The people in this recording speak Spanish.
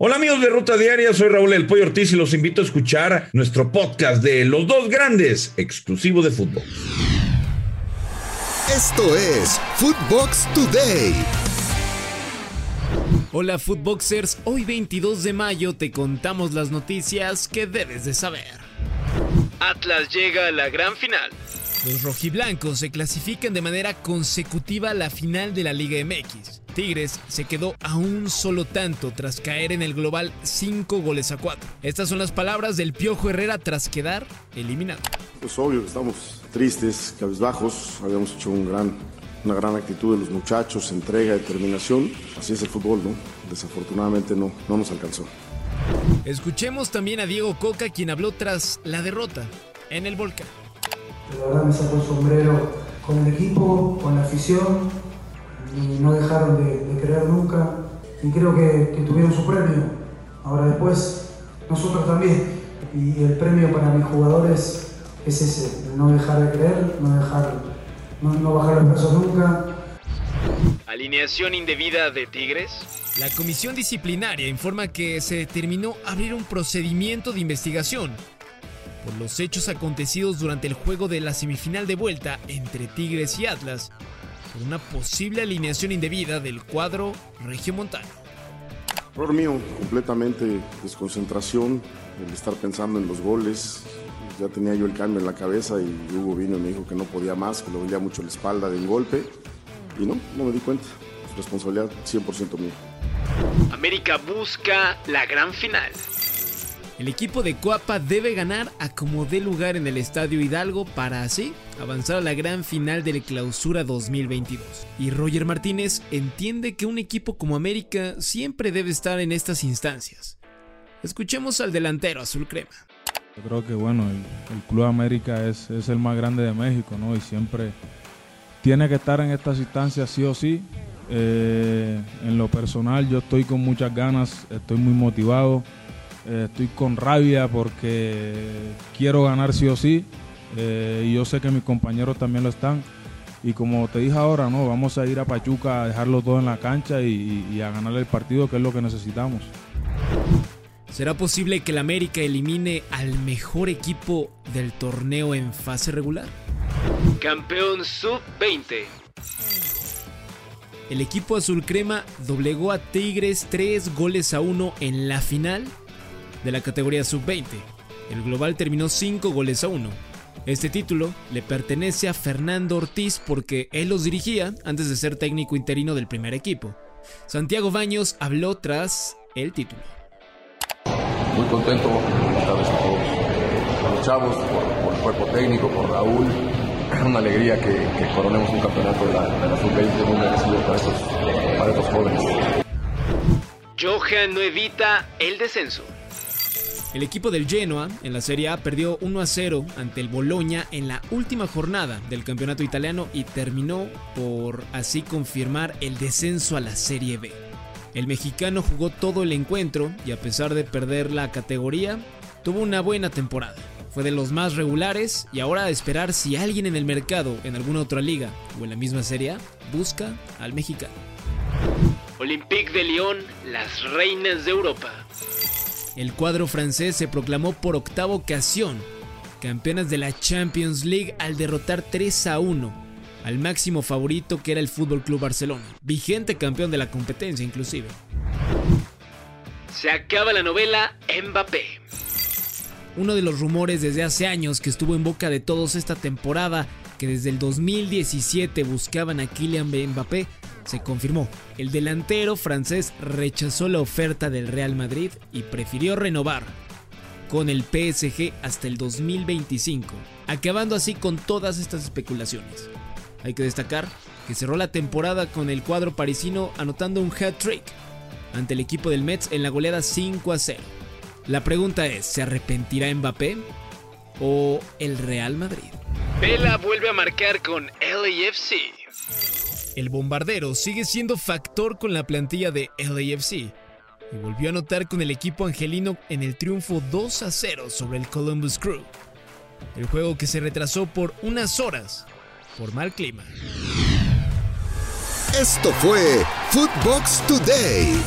Hola amigos de Ruta Diaria, soy Raúl El Pollo Ortiz y los invito a escuchar nuestro podcast de Los Dos Grandes, exclusivo de fútbol. Esto es Footbox Today. Hola Footboxers, hoy 22 de mayo te contamos las noticias que debes de saber. Atlas llega a la gran final. Los rojiblancos se clasifican de manera consecutiva a la final de la Liga MX. Tigres se quedó a un solo tanto tras caer en el global 5 goles a 4. Estas son las palabras del Piojo Herrera tras quedar eliminado. Pues obvio estamos tristes, cabezbajos, habíamos hecho un gran, una gran actitud de los muchachos, entrega, determinación. Así es el fútbol, ¿no? Desafortunadamente no, no nos alcanzó. Escuchemos también a Diego Coca quien habló tras la derrota en el volcán. La verdad me sacó el sombrero con el equipo, con la afición, y no dejaron de, creer nunca y creo que, tuvieron su premio. Ahora después, nosotros también. Y el premio para mis jugadores es ese, no dejar de creer, no, dejar, no, bajar los brazos nunca. Alineación indebida de Tigres. La comisión disciplinaria informa que se determinó abrir un procedimiento de investigación por los hechos acontecidos durante el juego de la semifinal de vuelta entre Tigres y Atlas por una posible alineación indebida del cuadro regiomontano. Error mío, completamente desconcentración, el estar pensando en los goles. Ya tenía yo el cambio en la cabeza y Hugo vino y me dijo que no podía más, que le dolía mucho la espalda de un golpe. Y no, no me di cuenta. Responsabilidad 100% mía. América busca la gran final. El equipo de Coapa debe ganar a como dé lugar en el Estadio Hidalgo para así avanzar a la gran final de la clausura 2022. Y Roger Martínez entiende que un equipo como América siempre debe estar en estas instancias. Escuchemos al delantero azul crema. Yo creo que bueno, el, Club América es, es, el más grande de México, ¿no? Y siempre tiene que estar en estas instancias sí o sí. Eh, en lo personal yo estoy con muchas ganas, estoy muy motivado. Eh, estoy con rabia porque quiero ganar sí o sí. Eh, y yo sé que mis compañeros también lo están. Y como te dije ahora, no, vamos a ir a Pachuca a dejarlo todo en la cancha y, a ganar el partido, que es lo que necesitamos. ¿Será posible que el América elimine al mejor equipo del torneo en fase regular? Campeón sub-20. El equipo azul crema doblegó a Tigres 3 goles a 1 en la final de la categoría sub-20. El global terminó 5 goles a 1. Este título le pertenece a Fernando Ortiz porque él los dirigía antes de ser técnico interino del primer equipo. Santiago Baños habló tras el título. Muy contento por todos los chavos, por, el cuerpo técnico, por Raúl. Una alegría que, coronemos un campeonato de la, sub-20 muy merecido para estos, para estos jóvenes. Johan no evita el descenso. El equipo del Genoa en la Serie A perdió 1 a 0 ante el Bologna en la última jornada del campeonato italiano y terminó por así confirmar el descenso a la Serie B. El mexicano jugó todo el encuentro y a pesar de perder la categoría, tuvo una buena temporada. Fue de los más regulares y ahora a esperar si alguien en el mercado, en alguna otra liga o en la misma Serie A, busca al mexicano. Olympique de Lyon, las reinas de Europa. El cuadro francés se proclamó por octava ocasión campeonas de la Champions League al derrotar 3 a 1 al máximo favorito que era el Fútbol Club Barcelona, vigente campeón de la competencia inclusive. Se acaba la novela Mbappé. Uno de los rumores desde hace años que estuvo en boca de todos esta temporada, que desde el 2017 buscaban a Kylian Mbappé, se confirmó. El delantero francés rechazó la oferta del Real Madrid y prefirió renovar con el PSG hasta el 2025, acabando así con todas estas especulaciones. Hay que destacar que cerró la temporada con el cuadro parisino anotando un hat-trick ante el equipo del Mets en la goleada 5 a 0. La pregunta es, ¿se arrepentirá Mbappé o el Real Madrid? Vela vuelve a marcar con LAFC. El bombardero sigue siendo factor con la plantilla de LAFC y volvió a anotar con el equipo angelino en el triunfo 2 a 0 sobre el Columbus Crew. El juego que se retrasó por unas horas por mal clima. Esto fue Footbox Today.